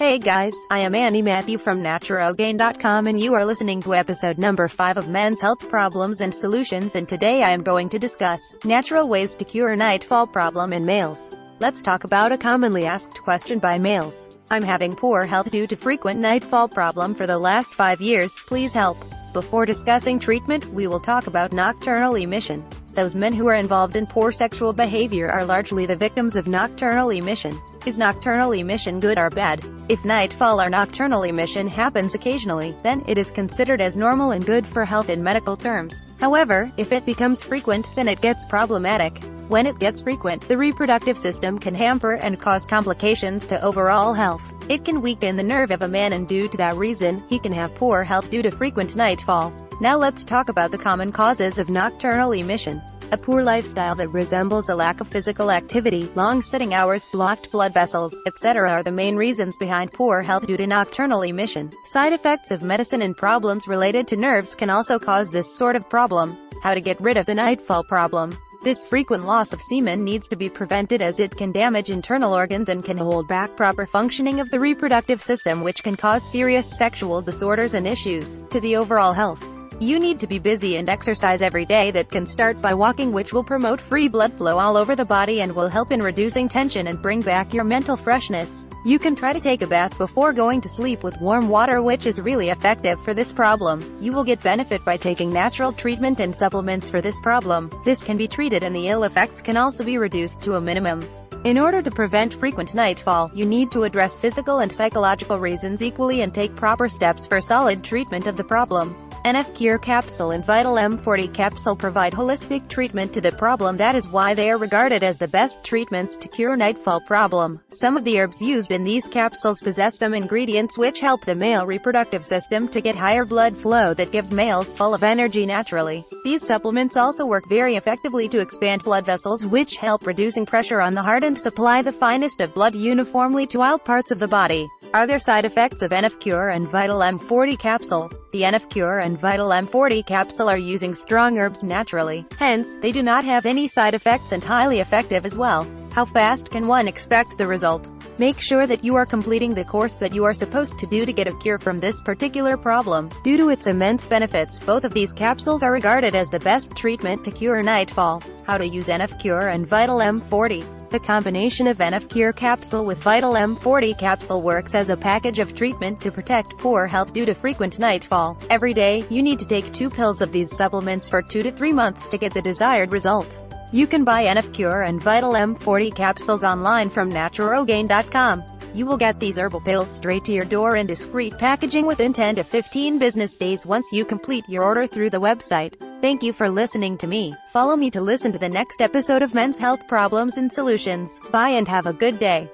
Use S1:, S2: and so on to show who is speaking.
S1: Hey guys, I am Annie Matthew from NaturoGain.com and you are listening to episode number 5 of Men's Health Problems and Solutions and today I am going to discuss natural ways to cure nightfall problem in males. Let's talk about a commonly asked question by males. I'm having poor health due to frequent nightfall problem for the last 5 years, please help. Before discussing treatment, we will talk about nocturnal emission. Those men who are involved in poor sexual behavior are largely the victims of nocturnal emission. Is nocturnal emission good or bad? If nightfall or nocturnal emission happens occasionally, then it is considered as normal and good for health in medical terms. However, if it becomes frequent, then it gets problematic. When it gets frequent, the reproductive system can hamper and cause complications to overall health. It can weaken the nerve of a man and due to that reason, he can have poor health due to frequent nightfall. Now let's talk about the common causes of nocturnal emission. A poor lifestyle that resembles a lack of physical activity, long sitting hours, blocked blood vessels, etc. are the main reasons behind poor health due to nocturnal emission. Side effects of medicine and problems related to nerves can also cause this sort of problem. How to get rid of the nightfall problem. This frequent loss of semen needs to be prevented as it can damage internal organs and can hold back proper functioning of the reproductive system which can cause serious sexual disorders and issues to the overall health. You need to be busy and exercise every day that can start by walking which will promote free blood flow all over the body and will help in reducing tension and bring back your mental freshness. You can try to take a bath before going to sleep with warm water which is really effective for this problem. You will get benefit by taking natural treatment and supplements for this problem. This can be treated and the ill effects can also be reduced to a minimum. In order to prevent frequent nightfall, you need to address physical and psychological reasons equally and take proper steps for solid treatment of the problem. NF Cure Capsule and Vital M40 Capsule provide holistic treatment to the problem that is why they are regarded as the best treatments to cure nightfall problem. Some of the herbs used in these capsules possess some ingredients which help the male reproductive system to get higher blood flow that gives males full of energy naturally. These supplements also work very effectively to expand blood vessels which help reducing pressure on the heart and supply the finest of blood uniformly to all parts of the body. Are there side effects of NF Cure and Vital M40 capsule? The NF Cure and Vital M40 capsule are using strong herbs naturally, hence, they do not have any side effects and highly effective as well. How fast can one expect the result? Make sure that you are completing the course that you are supposed to do to get a cure from this particular problem. Due to its immense benefits, both of these capsules are regarded as the best treatment to cure nightfall. How to use NF Cure and Vital M40 the combination of NF Cure capsule with Vital M40 capsule works as a package of treatment to protect poor health due to frequent nightfall. Every day, you need to take two pills of these supplements for two to three months to get the desired results. You can buy NF Cure and Vital M40 capsules online from NaturoGain.com. You will get these herbal pills straight to your door in discreet packaging within 10 to 15 business days once you complete your order through the website. Thank you for listening to me. Follow me to listen to the next episode of Men's Health Problems and Solutions. Bye and have a good day.